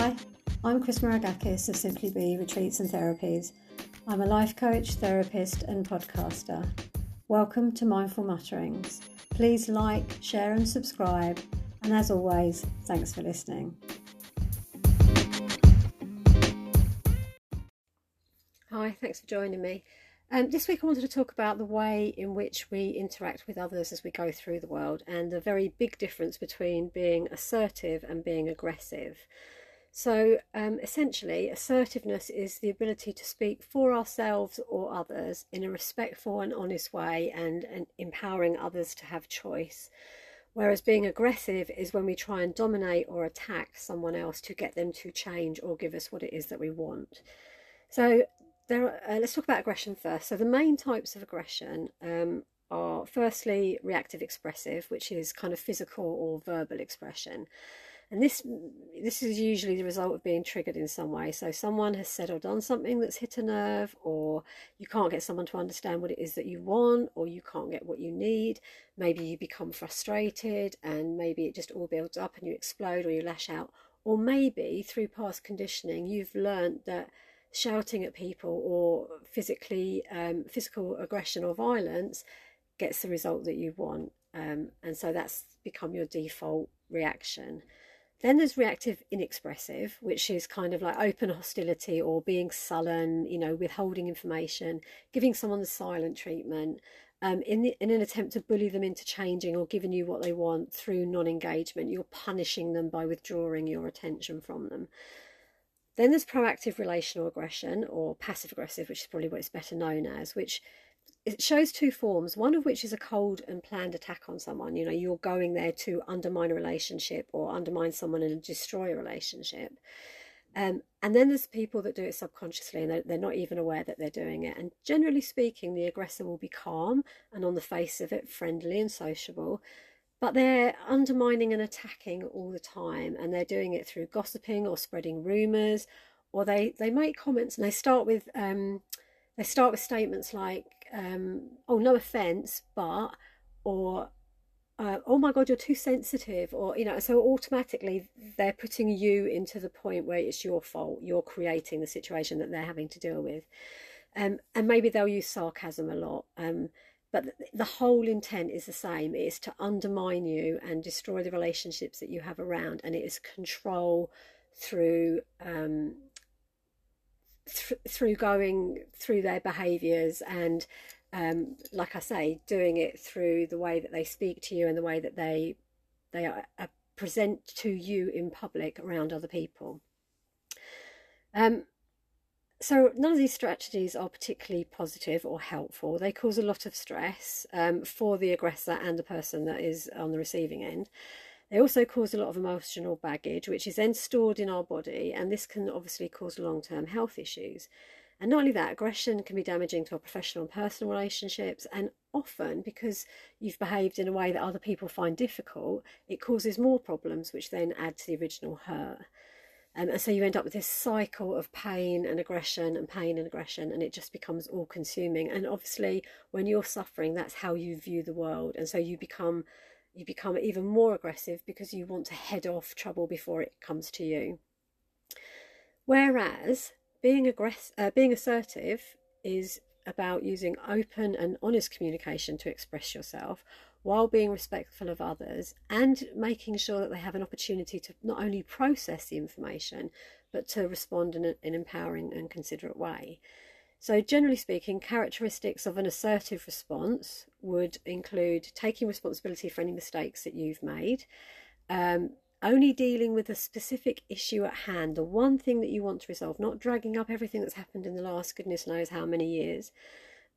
Hi, I'm Chris Maragkakis of Simply Be Retreats and Therapies. I'm a life coach, therapist, and podcaster. Welcome to Mindful Mutterings. Please like, share, and subscribe. And as always, thanks for listening. Hi, thanks for joining me. Um, this week I wanted to talk about the way in which we interact with others as we go through the world and the very big difference between being assertive and being aggressive. So, um, essentially, assertiveness is the ability to speak for ourselves or others in a respectful and honest way and, and empowering others to have choice. Whereas being aggressive is when we try and dominate or attack someone else to get them to change or give us what it is that we want. So, there, uh, let's talk about aggression first. So the main types of aggression um, are firstly reactive expressive, which is kind of physical or verbal expression. And this this is usually the result of being triggered in some way. So someone has said or done something that's hit a nerve, or you can't get someone to understand what it is that you want, or you can't get what you need. Maybe you become frustrated, and maybe it just all builds up and you explode or you lash out. Or maybe through past conditioning, you've learned that shouting at people or physically um, physical aggression or violence gets the result that you want um, and so that's become your default reaction then there's reactive inexpressive which is kind of like open hostility or being sullen you know withholding information giving someone the silent treatment um, in, the, in an attempt to bully them into changing or giving you what they want through non-engagement you're punishing them by withdrawing your attention from them. Then there's proactive relational aggression or passive aggressive, which is probably what it's better known as, which it shows two forms, one of which is a cold and planned attack on someone. You know, you're going there to undermine a relationship or undermine someone and destroy a relationship. Um, and then there's people that do it subconsciously and they're, they're not even aware that they're doing it. And generally speaking, the aggressor will be calm and on the face of it, friendly and sociable but they're undermining and attacking all the time and they're doing it through gossiping or spreading rumors or they they make comments and they start with um, they start with statements like um, oh no offense but or uh, oh my god you're too sensitive or you know so automatically they're putting you into the point where it's your fault. You're creating the situation that they're having to deal with. Um, and maybe they'll use sarcasm a lot um, but the whole intent is the same. It is to undermine you and destroy the relationships that you have around and it is control through um, th- through going through their behaviors and um, like I say, doing it through the way that they speak to you and the way that they they are, are present to you in public around other people. Um, so none of these strategies are particularly positive or helpful. They cause a lot of stress um, for the aggressor and the person that is on the receiving end. They also cause a lot of emotional baggage, which is then stored in our body, and this can obviously cause long term health issues. And not only that, aggression can be damaging to our professional and personal relationships, and often because you've behaved in a way that other people find difficult, it causes more problems, which then add to the original hurt. Um, and so you end up with this cycle of pain and aggression and pain and aggression, and it just becomes all consuming. And obviously, when you're suffering, that's how you view the world. And so you become you become even more aggressive because you want to head off trouble before it comes to you. Whereas being aggress- uh, being assertive is about using open and honest communication to express yourself while being respectful of others and making sure that they have an opportunity to not only process the information but to respond in an empowering and considerate way. So, generally speaking, characteristics of an assertive response would include taking responsibility for any mistakes that you've made, um, only dealing with a specific issue at hand, the one thing that you want to resolve, not dragging up everything that's happened in the last goodness knows how many years,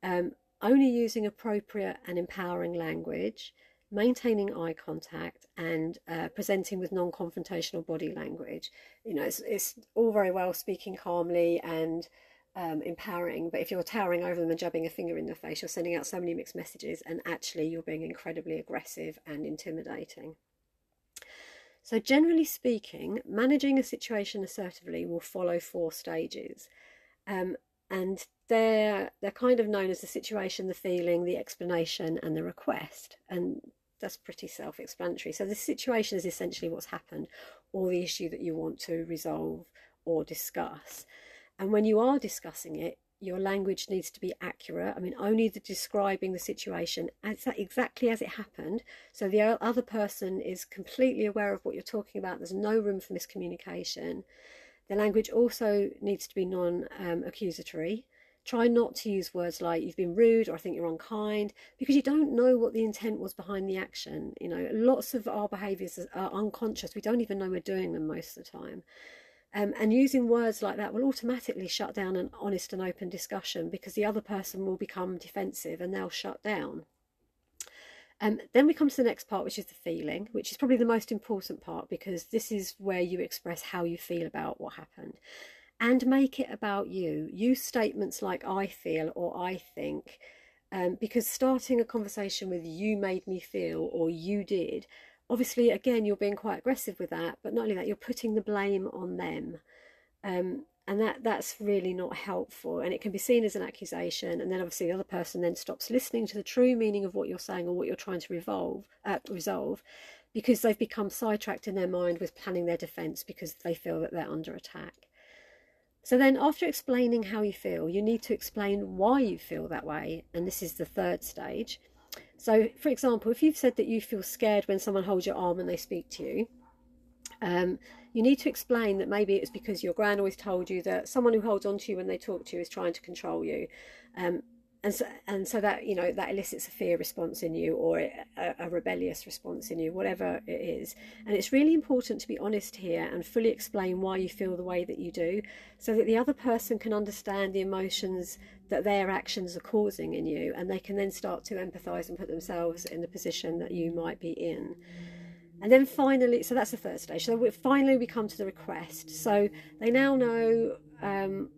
um, only using appropriate and empowering language, maintaining eye contact, and uh, presenting with non confrontational body language. You know, it's, it's all very well speaking calmly and um, empowering, but if you're towering over them and jabbing a finger in their face, you're sending out so many mixed messages, and actually, you're being incredibly aggressive and intimidating. So, generally speaking, managing a situation assertively will follow four stages. Um, and they're they're kind of known as the situation, the feeling, the explanation, and the request. And that's pretty self-explanatory. So the situation is essentially what's happened. or the issue that you want to resolve or discuss. And when you are discussing it, your language needs to be accurate. I mean, only the describing the situation as exactly as it happened. So the other person is completely aware of what you're talking about. There's no room for miscommunication. The language also needs to be non um, accusatory. Try not to use words like you've been rude or I think you're unkind because you don't know what the intent was behind the action. You know, lots of our behaviours are unconscious. We don't even know we're doing them most of the time. Um, and using words like that will automatically shut down an honest and open discussion because the other person will become defensive and they'll shut down. Um, then we come to the next part, which is the feeling, which is probably the most important part because this is where you express how you feel about what happened. And make it about you. Use statements like I feel or I think, um, because starting a conversation with you made me feel or you did obviously, again, you're being quite aggressive with that, but not only that, you're putting the blame on them. Um, and that that's really not helpful and it can be seen as an accusation and then obviously the other person then stops listening to the true meaning of what you're saying or what you're trying to revolve, uh, resolve because they've become sidetracked in their mind with planning their defense because they feel that they're under attack so then after explaining how you feel you need to explain why you feel that way and this is the third stage so, for example, if you've said that you feel scared when someone holds your arm and they speak to you, um, you need to explain that maybe it's because your grand always told you that someone who holds on to you when they talk to you is trying to control you. Um, and so, and so that you know that elicits a fear response in you or a, a, rebellious response in you whatever it is. And it's really important to be honest here and fully explain why you feel the way that you do so that the other person can understand the emotions that their actions are causing in you and they can then start to empathize and put themselves in the position that you might be in. And then finally so that's the third stage. So finally we come to the request. So they now know um,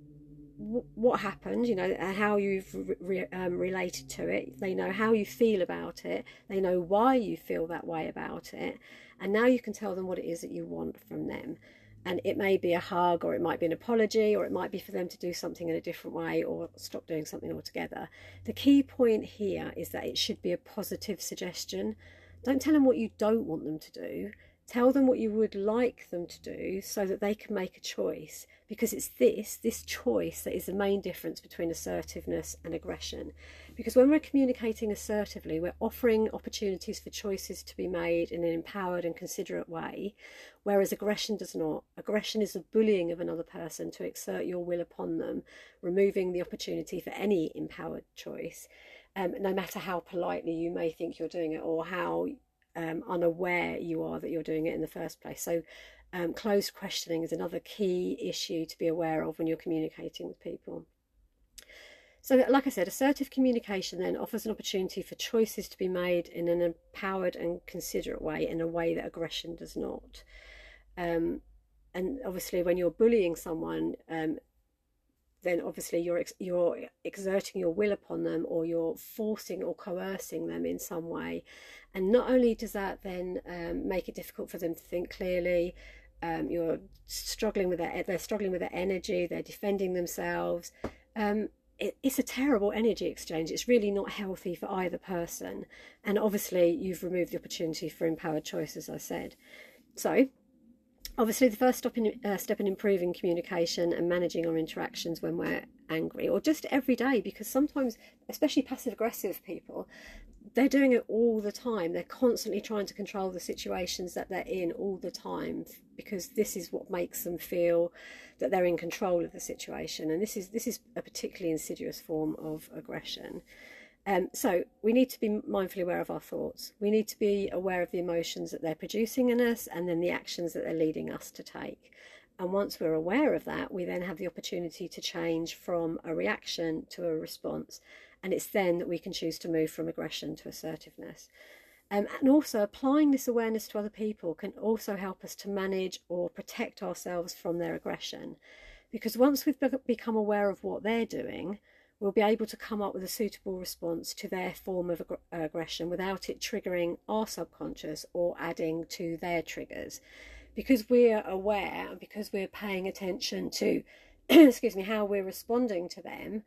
what happened, you know, how you've re um, related to it. They know how you feel about it. They know why you feel that way about it. And now you can tell them what it is that you want from them. And it may be a hug, or it might be an apology, or it might be for them to do something in a different way or stop doing something altogether. The key point here is that it should be a positive suggestion. Don't tell them what you don't want them to do. Tell them what you would like them to do so that they can make a choice because it's this, this choice, that is the main difference between assertiveness and aggression. Because when we're communicating assertively, we're offering opportunities for choices to be made in an empowered and considerate way, whereas aggression does not. Aggression is the bullying of another person to exert your will upon them, removing the opportunity for any empowered choice. Um, no matter how politely you may think you're doing it or how um, unaware you are that you're doing it in the first place. So, um, closed questioning is another key issue to be aware of when you're communicating with people. So, like I said, assertive communication then offers an opportunity for choices to be made in an empowered and considerate way, in a way that aggression does not. Um, and obviously, when you're bullying someone, um, then obviously you're ex you're exerting your will upon them, or you're forcing or coercing them in some way. And not only does that then um, make it difficult for them to think clearly, um, you're struggling with their they're struggling with their energy they're defending themselves um, it, it's a terrible energy exchange. It's really not healthy for either person. And obviously you've removed the opportunity for empowered choice as i said. So obviously the first step in, uh, step in improving communication and managing our interactions when we're angry or just every day because sometimes especially passive aggressive people they're doing it all the time. They're constantly trying to control the situations that they're in all the time because this is what makes them feel that they're in control of the situation. And this is this is a particularly insidious form of aggression. Um, so we need to be mindfully aware of our thoughts. We need to be aware of the emotions that they're producing in us and then the actions that they're leading us to take. And once we're aware of that, we then have the opportunity to change from a reaction to a response and it's then that we can choose to move from aggression to assertiveness. Um, and also, applying this awareness to other people can also help us to manage or protect ourselves from their aggression. Because once we've become aware of what they're doing, we'll be able to come up with a suitable response to their form of ag- uh, aggression without it triggering our subconscious or adding to their triggers. Because we're aware and because we're paying attention to, excuse me, how we're responding to them,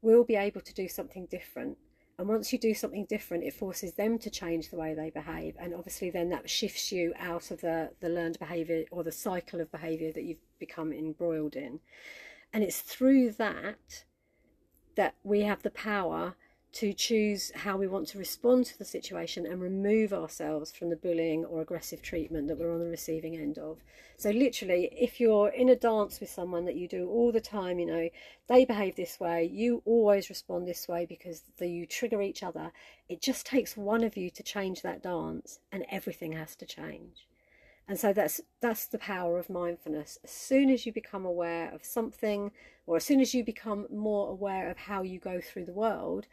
we'll be able to do something different And once you do something different, it forces them to change the way they behave. And obviously, then that shifts you out of the, the learned behavior or the cycle of behavior that you've become embroiled in. And it's through that that we have the power to choose how we want to respond to the situation and remove ourselves from the bullying or aggressive treatment that we're on the receiving end of. So, literally, if you're in a dance with someone that you do all the time, you know, they behave this way, you always respond this way because the, you trigger each other, it just takes one of you to change that dance and everything has to change. And so that's that's the power of mindfulness. As soon as you become aware of something, or as soon as you become more aware of how you go through the world,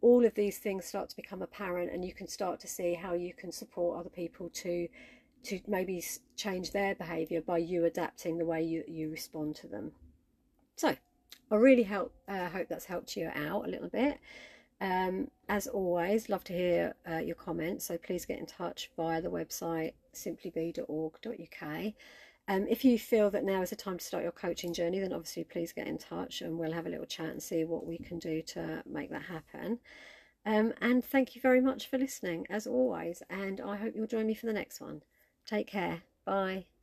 all of these things start to become apparent and you can start to see how you can support other people to to maybe change their behavior by you adapting the way you, you respond to them so i really help uh, hope that's helped you out a little bit um, as always love to hear uh, your comments so please get in touch via the website simplybe.org.uk um, if you feel that now is the time to start your coaching journey, then obviously please get in touch and we'll have a little chat and see what we can do to make that happen. Um, and thank you very much for listening, as always. And I hope you'll join me for the next one. Take care. Bye.